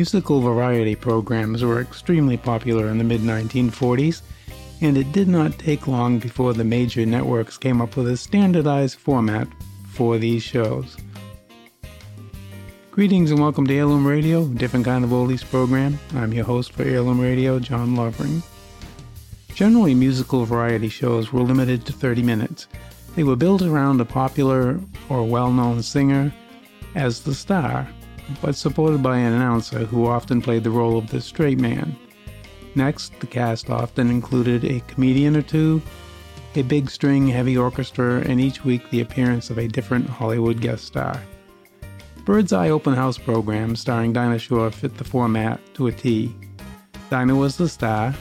Musical variety programs were extremely popular in the mid 1940s, and it did not take long before the major networks came up with a standardized format for these shows. Greetings and welcome to Heirloom Radio, a different kind of oldies program. I'm your host for Heirloom Radio, John Lovering. Generally, musical variety shows were limited to 30 minutes. They were built around a popular or well known singer as the star, but supported by an announcer who often played the role of the straight man. Next, the cast often included a comedian or two, a big string heavy orchestra, and each week the appearance of a different Hollywood guest star. Bird's Eye Open House program starring Dinah Shore fit the format to a T. Dinah was the star.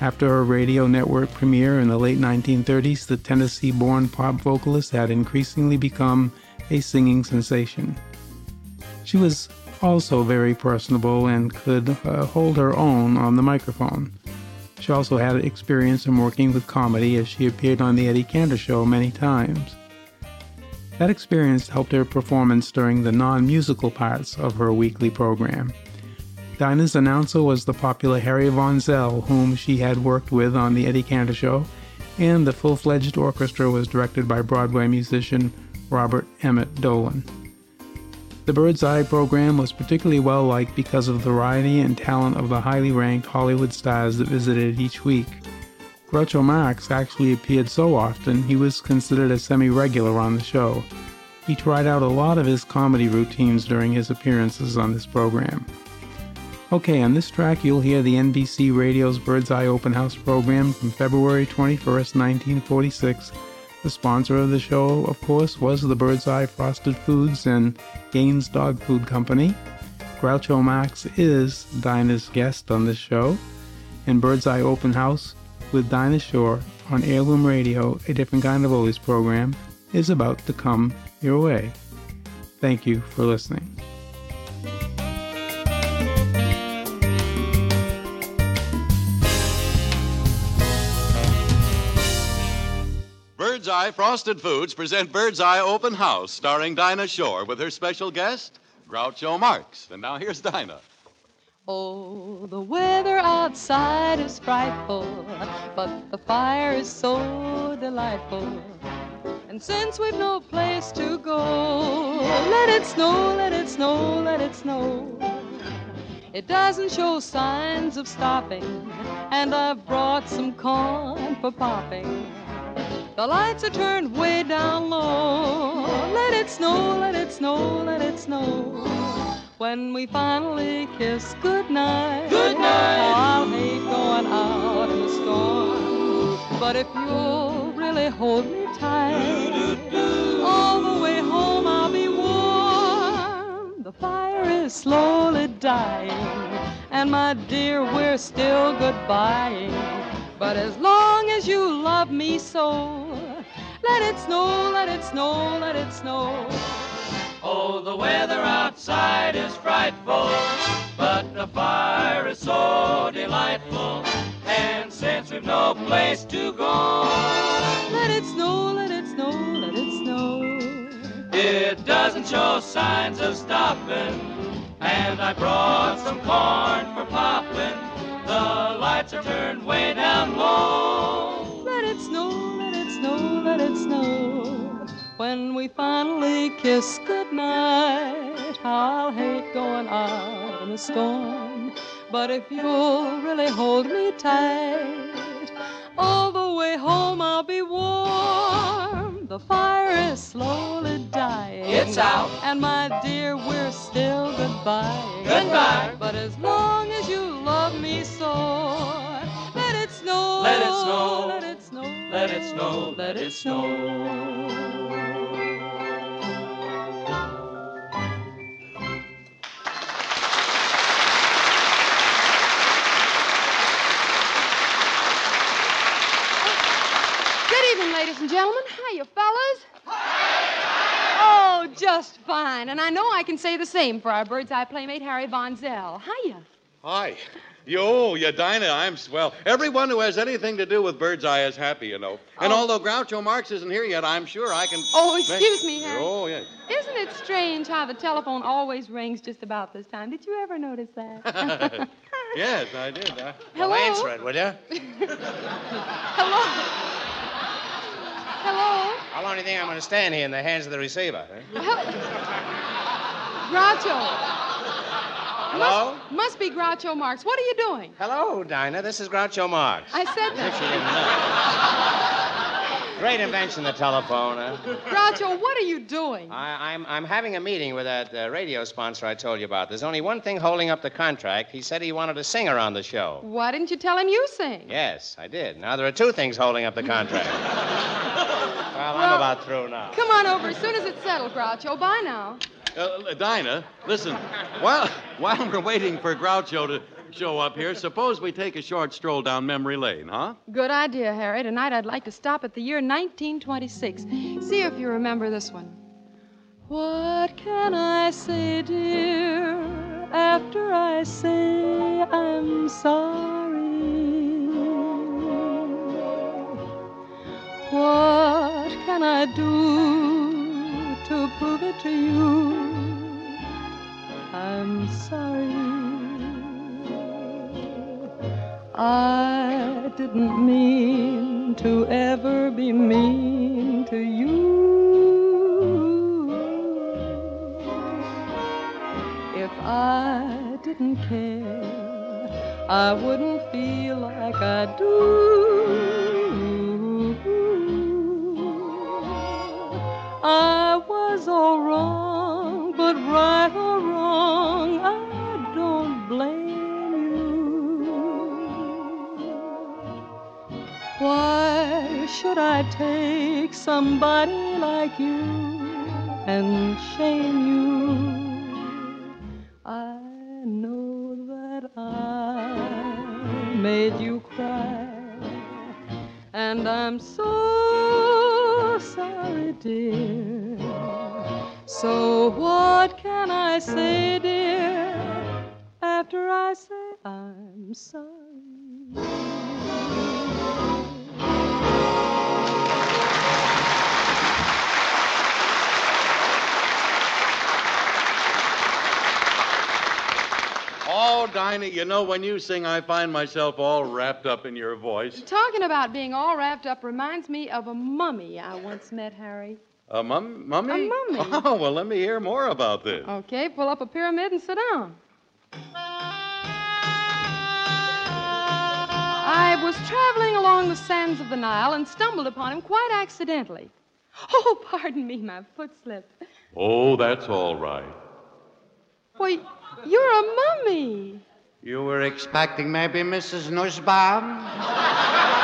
After her radio network premiere in the late 1930s, the Tennessee born pop vocalist had increasingly become a singing sensation. She was also very personable and could uh, hold her own on the microphone. She also had experience in working with comedy as she appeared on The Eddie Cantor Show many times. That experience helped her performance during the non musical parts of her weekly program. Dinah's announcer was the popular Harry Von Zell, whom she had worked with on The Eddie Cantor Show, and the full fledged orchestra was directed by Broadway musician Robert Emmett Dolan. The Bird's Eye program was particularly well liked because of the variety and talent of the highly ranked Hollywood stars that visited each week. Groucho Marx actually appeared so often he was considered a semi regular on the show. He tried out a lot of his comedy routines during his appearances on this program. Okay, on this track you'll hear the NBC Radio's Bird's Eye Open House program from February 21, 1946. The sponsor of the show, of course, was the Bird's Eye Frosted Foods and Gaines Dog Food Company. Groucho Marx is Dinah's guest on this show, and Bird's Eye Open House with Dinah Shore on Heirloom Radio, a different kind of oldies program, is about to come your way. Thank you for listening. Eye Frosted Foods present Bird's Eye Open House, starring Dinah Shore with her special guest, Groucho Marx. And now here's Dinah. Oh, the weather outside is frightful, but the fire is so delightful. And since we've no place to go, let it snow, let it snow, let it snow. It doesn't show signs of stopping, and I've brought some corn for popping. The lights are turned way down low. Let it snow, let it snow, let it snow. When we finally kiss goodnight, Good night. Oh, I'll hate going out in the storm. But if you'll really hold me tight, all the way home I'll be warm. The fire is slowly dying, and my dear, we're still goodbying. But as long as you love me so, let it snow, let it snow, let it snow. Oh, the weather outside is frightful, but the fire is so delightful. And since we've no place to go, Let it snow, let it snow, let it snow. it doesn't show signs of stopping. And I brought some corn for popping. The lights are turned way down low. Let it snow, let it snow, let it snow. When we finally kiss goodnight, I'll hate going out in the storm. But if you'll really hold me tight, all the way home I'll be warm. The fire is slowly dying. It's out. And my dear, we're still goodbye. Goodbye. But as long as you love me let it snow. Let it snow. Let it snow. Let it snow, let it snow. Good evening, ladies and gentlemen. Hiya, fellas. Oh, just fine. And I know I can say the same for our bird's eye playmate, Harry Von Zell. Hiya. Hi. Yo, oh, yeah, Dinah, I'm swell. Everyone who has anything to do with Birdseye is happy, you know. And Oh. although Groucho Marx isn't here yet, I'm sure I can. Oh, excuse me, Harry. Oh, yeah. Isn't it strange how the telephone always rings just about this time? Did you ever notice that? yes, I did. I... Hello? Well, answer it, will you? Hello? Hello? How long do you think I'm going to stand here in the hands of the receiver? huh? Groucho. Hello? Must, must be Groucho Marx. What are you doing? Hello, Dinah. This is Groucho Marx. I said that. you didn't know. Great invention, the telephone. Huh? Groucho, what are you doing? I, I'm, I'm having a meeting with that uh, radio sponsor I told you about. There's only one thing holding up the contract. He said he wanted a singer on the show. Why didn't you tell him you sing? Yes, I did. Now there are two things holding up the contract. well, I'm about through now. Come on over as soon as it's settled, Groucho. Bye now. Uh, Dinah, listen. While while we're waiting for Groucho to show up here, suppose we take a short stroll down memory lane, huh? Good idea, Harry. Tonight I'd like to stop at the year 1926. See if you remember this one. What can I say, dear, after I say I'm sorry? What can I do to prove it to you? I'm sorry. I didn't mean to ever be mean to you. If I didn't care, I wouldn't feel like I do. I was all wrong, but right or wrong, I don't blame you. Why should I take somebody like you and shame you? Say, dear, after I say I'm sorry? Oh, Dinah, you know, when you sing, I find myself all wrapped up in your voice. Talking about being all wrapped up reminds me of a mummy I once met, Harry. A mum- mummy? A mummy. Oh, well, let me hear more about this. Okay, pull up a pyramid and sit down. I was traveling along the sands of the Nile and stumbled upon him quite accidentally. Oh, pardon me, my foot slipped. Oh, that's all right. Why, you're a mummy. You were expecting maybe Mrs. Nussbaum?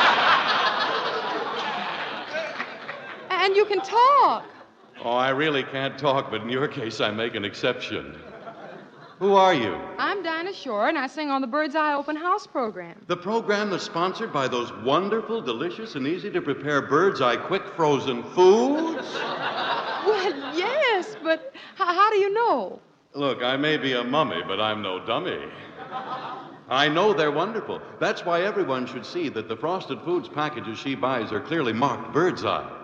You can talk. Oh, I really can't talk, but in your case, I make an exception. Who are you? I'm Dinah Shore, and I sing on the Bird's Eye Open House program. The program that's sponsored by those wonderful, delicious, and easy to prepare bird's eye quick frozen foods? Well, yes, but h- how do you know? Look, I may be a mummy, but I'm no dummy. I know they're wonderful. That's why everyone should see that the Frosted Foods packages she buys are clearly marked Bird's Eye.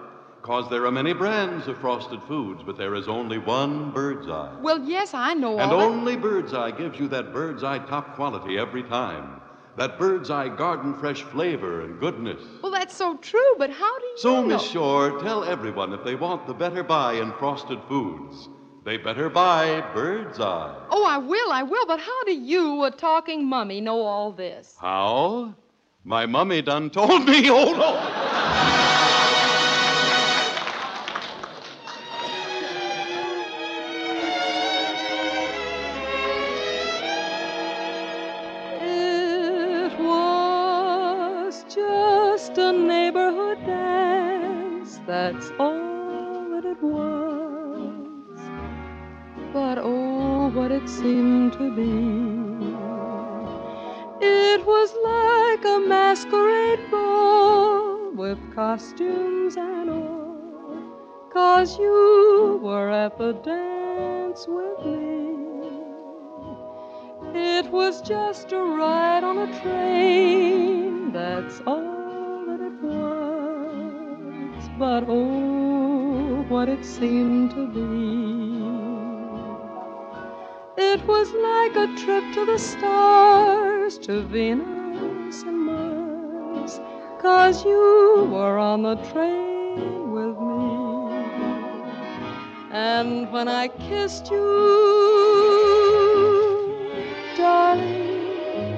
Because there are many brands of Frosted Foods, but there is only one Bird's Eye. Well, yes, I know And all that. only Bird's Eye gives you that Bird's Eye top quality every time. That Bird's Eye garden fresh flavor and goodness. Well, that's so true, but how do you know. So, know? Miss Shore, tell everyone if they want the better buy in Frosted Foods, they better buy Bird's Eye. Oh, I will, I will, but how do you, a talking mummy, know all this? How? My mummy done told me. Oh, no. The dance with me. It was just a ride on a train, that's all that it was. But oh, what it seemed to be. It was like a trip to the stars, to Venus and Mars, cause you were on the train. And when I kissed you, darling,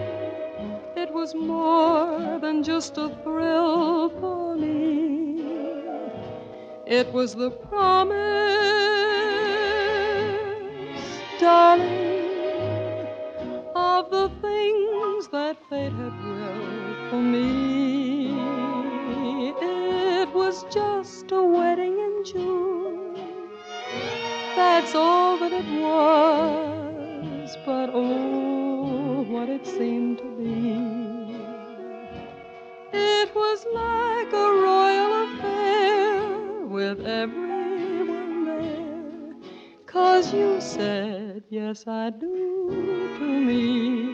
it was more than just a thrill for me. It was the promise darling, of the things that fate had willed for me. It was just That's all that it was, but oh, what it seemed to be. It was like a royal affair with everyone there. Cause you said, yes, I do to me.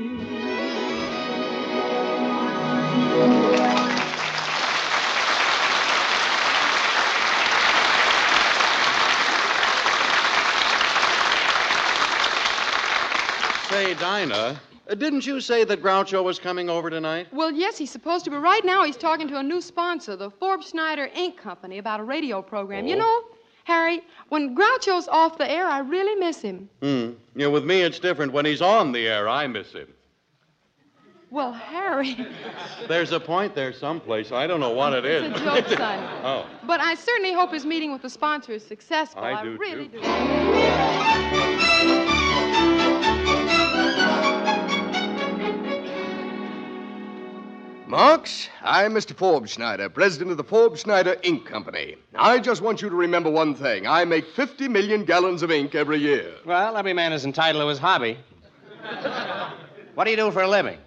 Say, Dinah, uh, didn't you say that Groucho was coming over tonight? Well, yes, he's supposed to, but right now he's talking to a new sponsor, the Forbes Schneider Ink Company, about a radio program. You Oh. know, Harry, when Groucho's off the air, I really miss him. Hmm. Yeah, with me it's different. When he's on the air, I miss him. Well, Harry, There's a point there someplace. I don't know what it is. it's a joke, son. Oh. But I certainly hope his meeting with the sponsor is successful. I do, really too. do. Marx, I'm Mr. Forbes Schneider, president of the Forbes Schneider Ink Company. I just want you to remember one thing. I make 50 million gallons of ink every year. Well, every man is entitled to his hobby. what do you do for a living?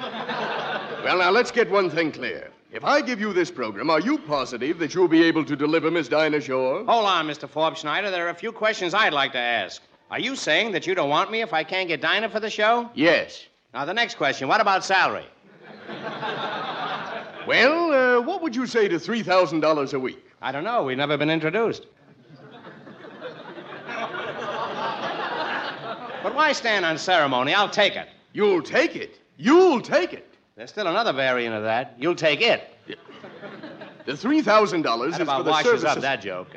Well, now let's get one thing clear. If I give you this program, are you positive that you'll be able to deliver Miss Dinah Shore? Hold on, Mr. Forbes Schneider. There are a few questions I'd like to ask. Are you saying that you don't want me if I can't get Dinah for the show? Yes. Now, the next question what about salary? Well, uh, what would you say to $3,000 a week? I don't know. We've never been introduced. but why stand on ceremony? I'll take it. You'll take it. You'll take it. There's still another variant of that. You'll take it. The $3,000 That is for about the washes services. up that joke.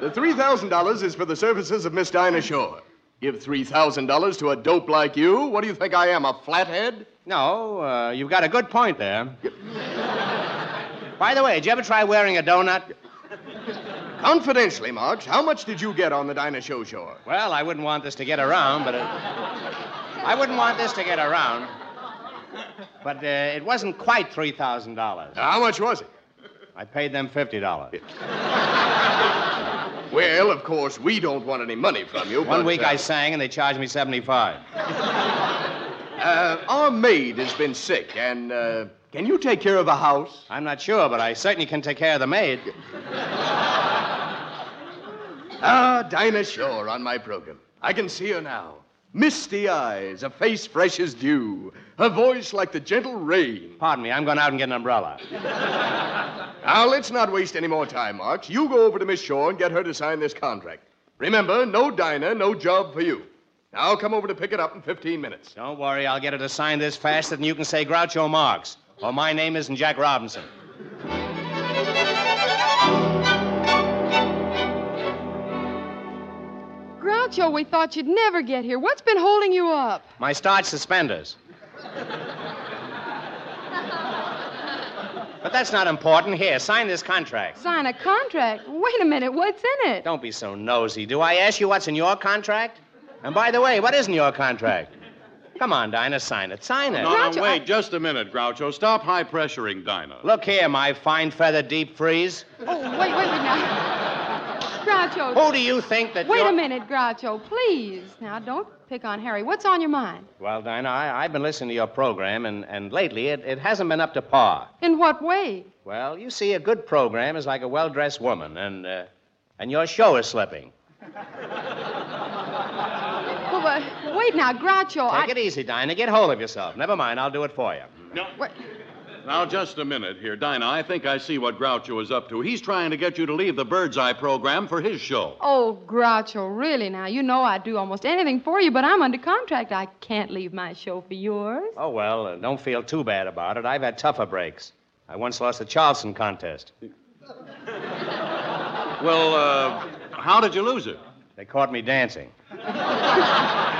The $3,000 is for the services of Miss Dinah Shore. Give $3,000 to a dope like you. What do you think I am, a flathead? No, uh, you've got a good point there. By the way, did you ever try wearing a donut? Confidentially, Marx, how much did you get on the Dinah Show Shore? Well, I wouldn't want this to get around, but it, I wouldn't want this to get around. But uh, it wasn't quite three thousand dollars. How much was it? I paid them fifty dollars. Well, of course, we don't want any money from you. One but, week uh, I sang and they charged me seventy-five. Uh, our maid has been sick, and uh, can you take care of the house? I'm not sure, but I certainly can take care of the maid. Ah, Dinah Shore on my program. I can see her now. Misty eyes, a face fresh as dew, a voice like the gentle rain. Pardon me, I'm going out and get an umbrella. Now, let's not waste any more time, Marx. You go over to Miss Shore and get her to sign this contract. Remember, no Dinah, no job for you. Now, I'll come over to pick it up in 15 minutes. Don't worry, I'll get her to sign this faster than you can say Groucho Marx. Or my name isn't Jack Robinson. Groucho, we thought you'd never get here. What's been holding you up? My starch suspenders. but that's not important. Here, sign this contract. Sign a contract? Wait a minute, what's in it? Don't be so nosy. Do I ask you what's in your contract? And by the way, what isn't your contract? Come on, Dinah, sign it. Sign it. No, Groucho, no, wait I- just a minute, Groucho. Stop high pressuring Dinah. Look here, my fine feather deep freeze. Oh, wait, wait, wait now. Groucho. Who do you think that Wait you're... a minute, Groucho, please. Now, don't pick on Harry. What's on your mind? Well, Dinah, I, I've been listening to your program, and, and lately it, it hasn't been up to par. In what way? Well, you see, a good program is like a well-dressed woman, and uh, and your show is slipping. Well, wait now, Groucho. Take I... it easy, Dinah. Get hold of yourself. Never mind, I'll do it for you. No. Wait. Now, just a minute here. Dinah, I think I see what Groucho is up to. He's trying to get you to leave the Bird's Eye program for his show. Oh, Groucho, really now. You know I'd do almost anything for you, but I'm under contract. I can't leave my show for yours. Oh, well, uh, don't feel too bad about it. I've had tougher breaks. I once lost a Charleston contest. Well, uh, how did you lose it? They caught me dancing.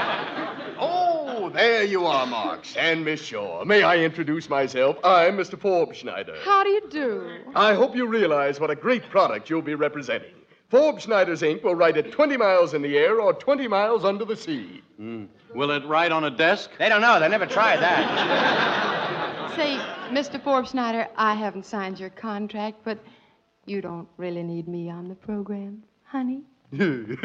There you are, Marx. And Miss Shaw. May I introduce myself? I'm Mr. Forbes Schneider. How do you do? I hope you realize what a great product you'll be representing. Forbes Schneider's ink will write at 20 miles in the air or 20 miles under the sea. Hmm. Will it write on a desk? They don't know. They never tried that. Say, Mr. Forbes Schneider, I haven't signed your contract, but you don't really need me on the program, honey. Don't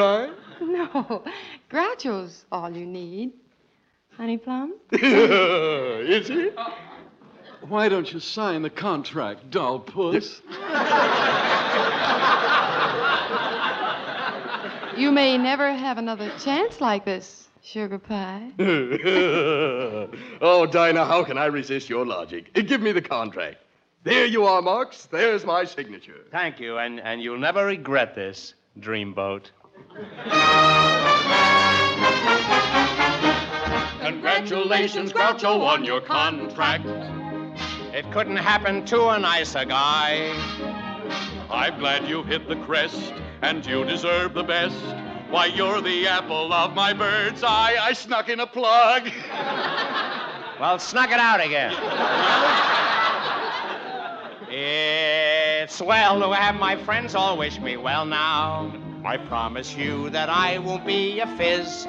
I? No, Groucho's all you need. Honey Plum? Is he? Why don't you sign the contract, doll puss? You may never have another chance like this, sugar pie. oh, Dinah, how can I resist your logic? Give me the contract. There you are, Marx. There's my signature. Thank you, and, and you'll never regret this, Dreamboat. Congratulations, Groucho, on your contract. It couldn't happen to a nicer guy. I'm glad you hit the crest, and you deserve the best. Why, you're the apple of my bird's eye. I snuck in a plug. Well, snuck it out again. it's well to have my friends all wish me well now. I promise you that I won't be a fizz.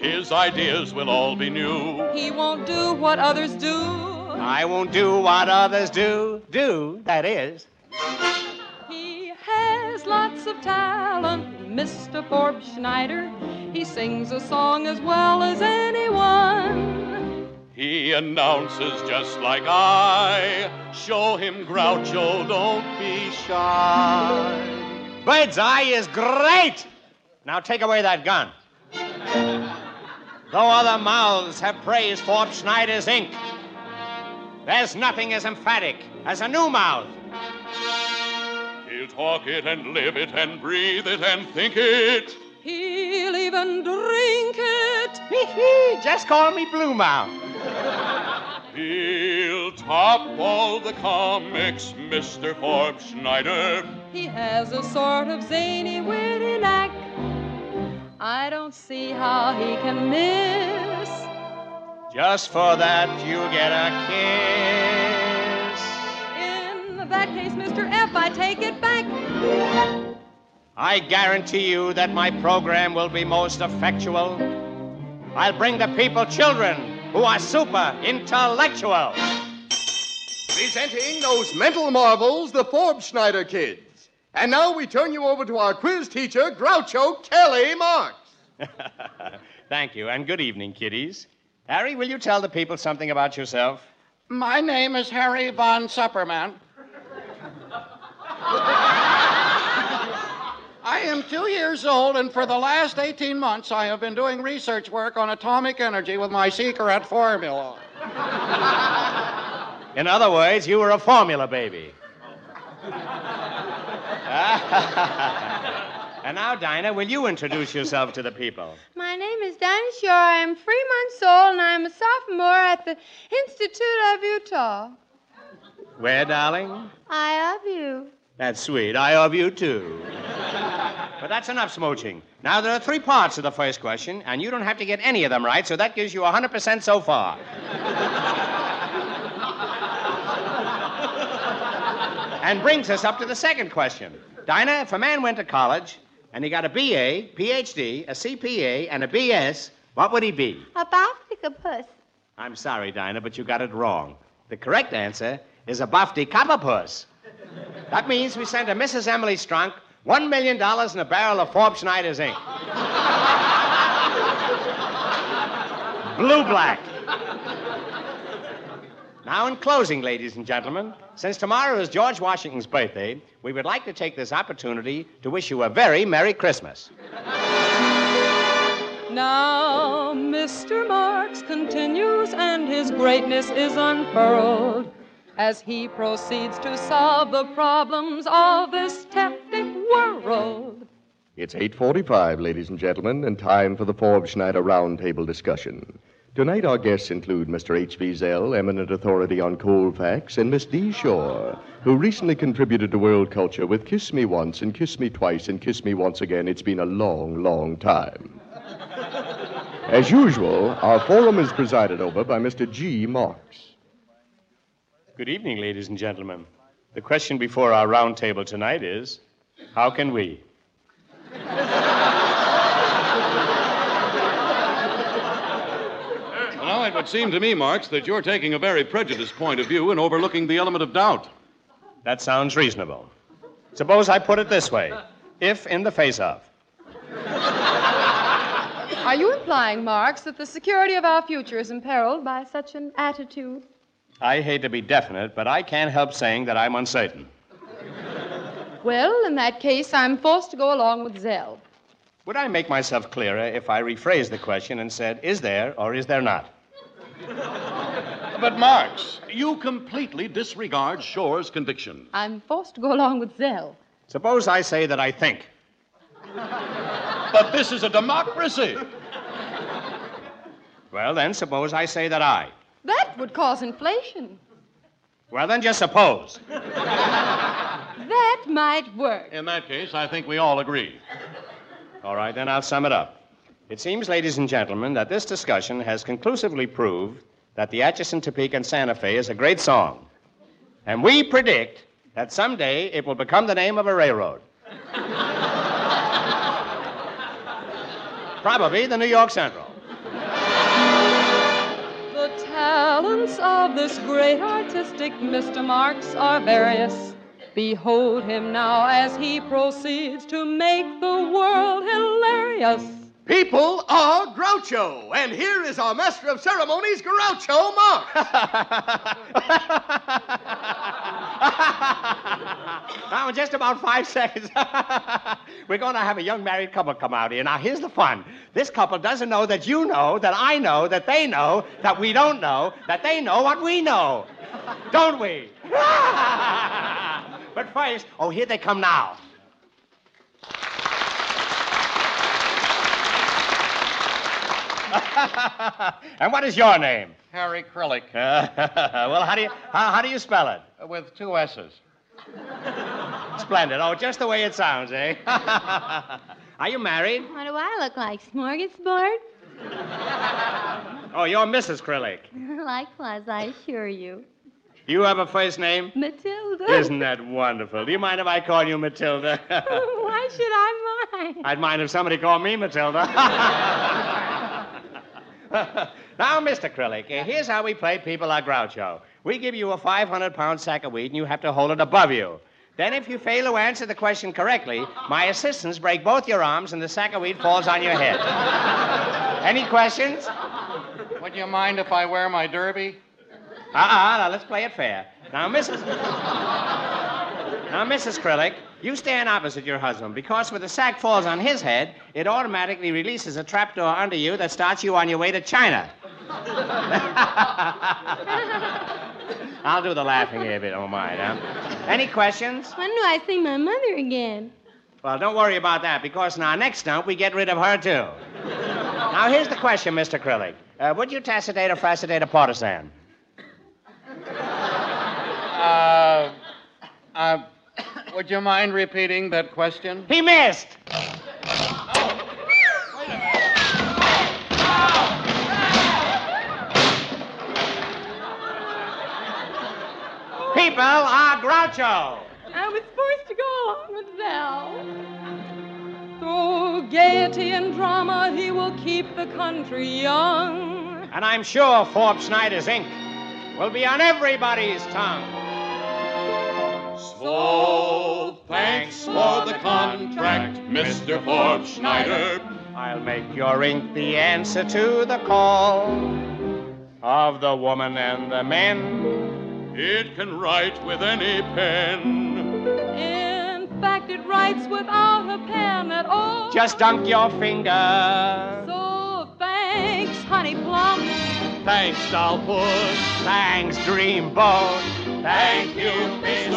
His ideas will all be new. He won't do what others do. I won't do what others do. Do, that is. He has lots of talent, Mr. Forbes Schneider. He sings a song as well as anyone. He announces just like I. Show him Groucho, don't be shy. Bird's eye is great. Now take away that gun. Though other mouths have praised Forbes Schneider's ink, there's nothing as emphatic as a new mouth. He'll talk it and live it and breathe it and think it. He'll even drink it. Just call me Blue Mouth. He'll top all the comics, Mr. Forbes Schneider. He has a sort of zany, witty knack. I don't see how he can miss. Just for that, you get a kiss. In that case, Mr. F, I take it back. I guarantee you that my program will be most effectual. I'll bring the people children who are super intellectual. Presenting those mental marvels, the Forbes Schneider kids. And now we turn you over to our quiz teacher, Groucho Kelly Marx. Thank you, and good evening, kiddies. Harry, will you tell the people something about yourself? My name is Harry Von Supperman. I am two years old, and for the last 18 months, I have been doing research work on atomic energy with my secret formula. In other words, you were a formula baby. and now, Dinah, will you introduce yourself to the people? My name is Dinah Shore. I am three months old, and I am a sophomore at the Institute of Utah. Where, darling? I love you. That's sweet. I love you too. but that's enough smooching. Now, there are three parts to the first question, and you don't have to get any of them right, so that gives you 100% so far. And brings us up to the second question. Dinah, if a man went to college and he got a BA, PhD, a CPA, and a BS, what would he be? A Bafticapus. I'm sorry, Dinah, but you got it wrong. The correct answer is a Bafty Copperpuss. That means we sent to Mrs. Emily Strunk $1 million in a barrel of Forbes Schneider's ink. Blue black. Now, in closing, ladies and gentlemen, since tomorrow is George Washington's birthday, we would like to take this opportunity to wish you a very Merry Christmas. Now, Mr. Marx continues, and his greatness is unfurled as he proceeds to solve the problems of this teptic world. It's 8:45, ladies and gentlemen, and time for the Forbes Schneider roundtable discussion. Tonight our guests include Mr. H.V. Zell, eminent authority on Colfax, and Miss D. Shore, who recently contributed to world culture with Kiss Me Once and Kiss Me Twice and Kiss Me Once Again. It's been a long, long time. As usual, our forum is presided over by Mr. G. Marx. Good evening, ladies and gentlemen. The question before our round table tonight is how can we? Well, it would seem to me, Marx, that you're taking a very prejudiced point of view and overlooking the element of doubt. That sounds reasonable. Suppose I put it this way if in the face of. Are you implying, Marx, that the security of our future is imperiled by such an attitude? I hate to be definite, but I can't help saying that I'm uncertain. Well, in that case, I'm forced to go along with Zell. Would I make myself clearer if I rephrased the question and said, is there or is there not? But, Marx, you completely disregard Shore's conviction. I'm forced to go along with Zell. Suppose I say that I think. But this is a democracy. Well, then, suppose I say that I. That would cause inflation. Well, then, just suppose. That might work. In that case, I think we all agree. All right, then I'll sum it up. It seems, ladies and gentlemen, that this discussion has conclusively proved that the Atchison, Topeka, and Santa Fe is a great song. And we predict that someday it will become the name of a railroad. Probably the New York Central. The talents of this great artistic Mr. Marx are various. Behold him now as he proceeds to make the world hilarious. People are Groucho, and here is our master of ceremonies, Groucho Marx. now, in just about five seconds, we're going to have a young married couple come out here. Now, here's the fun. This couple doesn't know that you know, that I know, that they know, that we don't know, that they know what we know. Don't we? but first, oh, here they come now. and what is your name? Harry Krillick, well, how do you how, how do you spell it? with two S's. Splendid. Oh, just the way it sounds, eh? Are you married? What do I look like? Smorgasbord? Oh, you're Mrs. Krillick. Likewise, I assure you. You have a first name? Matilda. Isn't that wonderful? Do you mind if I call you Matilda? Why should I mind? I'd mind if somebody called me Matilda. now, Mr. Krillick, uh, here's how we play People Are Groucho. We give you a 500 pound sack of wheat, and you have to hold it above you. Then, if you fail to answer the question correctly, my assistants break both your arms, and the sack of wheat falls on your head. Any questions? Would you mind if I wear my derby? Uh-uh, now let's play it fair. Now, Mrs. now, Mrs. Krillick, you stand opposite your husband because when the sack falls on his head, it automatically releases a trapdoor under you that starts you on your way to China. I'll do the laughing here if you don't mind, huh? Any questions? When do I see my mother again? Well, don't worry about that because in our next stump, we get rid of her, too. now, here's the question, Mr. Krillick. Uh, would you tacitate or facilitate a partisan? Uh, uh, would you mind repeating that question? He missed! People are Groucho. I was forced to go along with Zell. Through gaiety and drama, he will keep the country young. And I'm sure Forbes Schneider's ink will be on everybody's tongue. So, thanks for the contract, Mr. Forbes Schneider. I'll make your ink the answer to the call of the woman and the men. It can write with any pen. In fact, it writes without a pen at all. Just dunk your finger. So thanks, honey plum. Thanks, doll puss. Thanks, dreamboat. Thank you, Mr.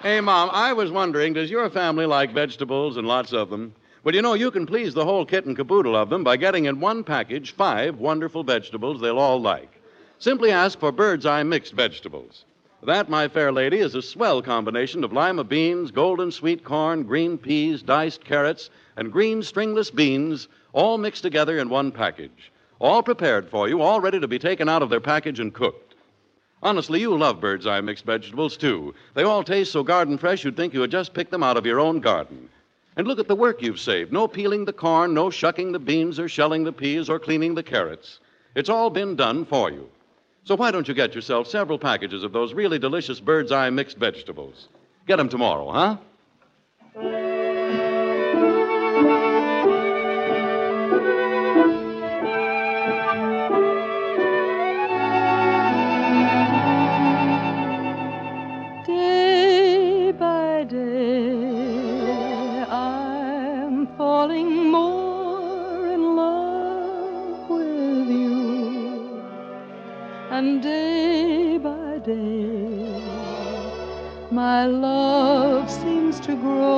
Hey, Mom, I was wondering, does your family like vegetables and lots of them? Well, you know, you can please the whole kit and caboodle of them by getting in one package five wonderful vegetables they'll all like. Simply ask for Bird's Eye mixed vegetables. That, my fair lady, is a swell combination of lima beans, golden sweet corn, green peas, diced carrots, and green stringless beans, all mixed together in one package. All prepared for you, all ready to be taken out of their package and cooked. Honestly, you love Bird's Eye mixed vegetables, too. They all taste so garden fresh you'd think you had just picked them out of your own garden. And look at the work you've saved. No peeling the corn, no shucking the beans or shelling the peas or cleaning the carrots. It's all been done for you. So why don't you get yourself several packages of those really delicious Bird's Eye mixed vegetables? Get them tomorrow, huh? And day by day, my love seems to grow.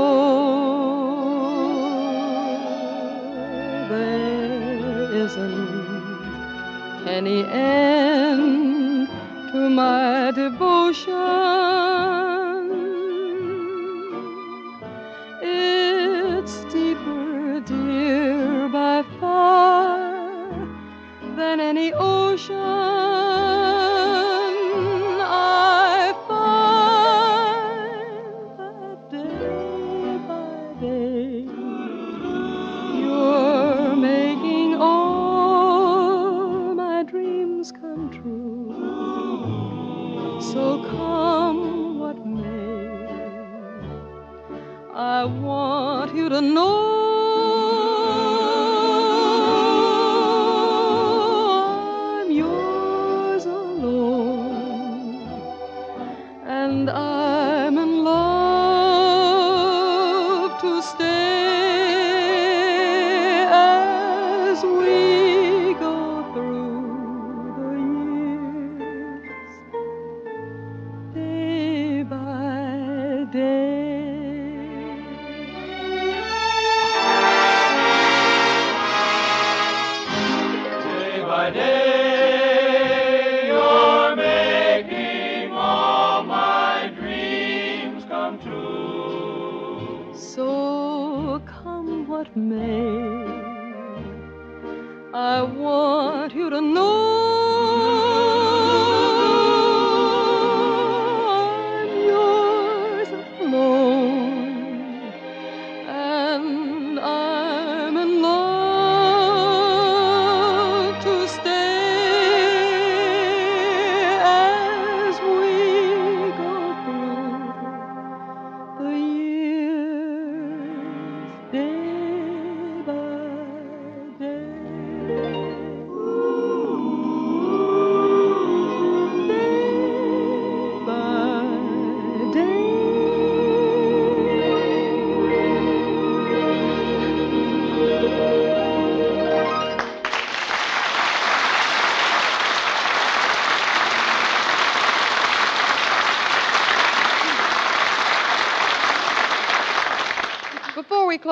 There isn't any end to my devotion.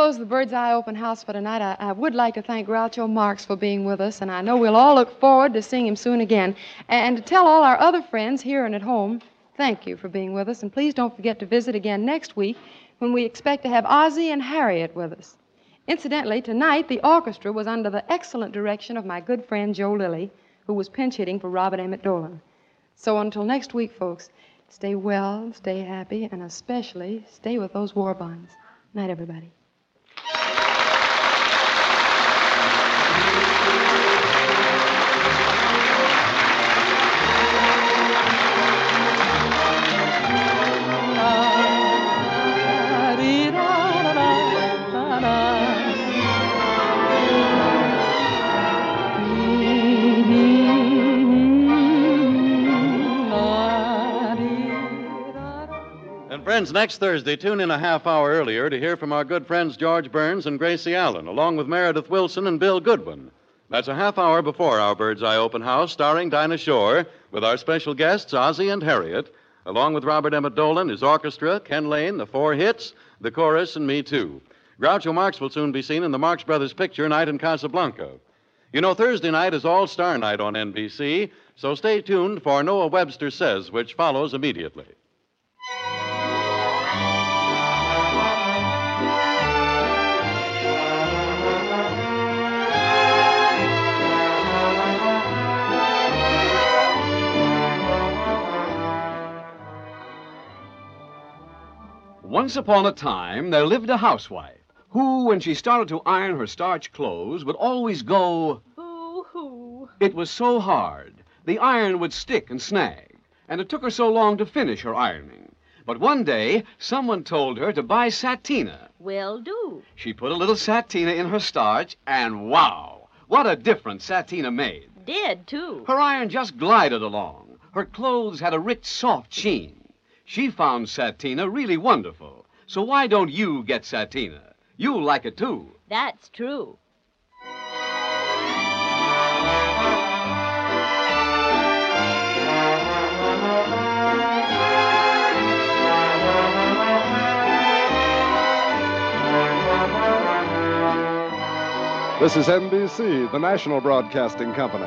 Close the Bird's Eye Open House for tonight, I, I would like to thank Groucho Marx for being with us, and I know we'll all look forward to seeing him soon again. And to tell all our other friends here and at home, thank you for being with us, and please don't forget to visit again next week when we expect to have Ozzie and Harriet with us. Incidentally, tonight the orchestra was under the excellent direction of my good friend Joe Lilley, who was pinch hitting for Robert Emmett Dolan. So until next week, folks, stay well, stay happy, and especially stay with those war bonds. Night, everybody. Friends, next Thursday, tune in a half hour earlier to hear from our good friends George Burns and Gracie Allen, along with Meredith Willson and Bill Goodwin. That's a half hour before our Bird's Eye Open House, starring Dinah Shore, with our special guests, Ozzie and Harriet, along with Robert Emmett Dolan, his orchestra, Ken Lane, the four hits, the chorus, and me, too. Groucho Marx will soon be seen in the Marx Brothers picture, Night in Casablanca. You know, Thursday night is All Star Night on NBC, so stay tuned for Noah Webster Says, which follows immediately. Once upon a time, there lived a housewife who, when she started to iron her starch clothes, would always go, Boo hoo. It was so hard. The iron would stick and snag, and it took her so long to finish her ironing. But one day, someone told her to buy Satina. Will do. She put a little Satina in her starch, and wow! What a difference Satina made. Did, too. Her iron just glided along. Her clothes had a rich, soft sheen. She found Satina really wonderful. So why don't you get Satina? You'll like it too. That's true. This is NBC, the national broadcasting company.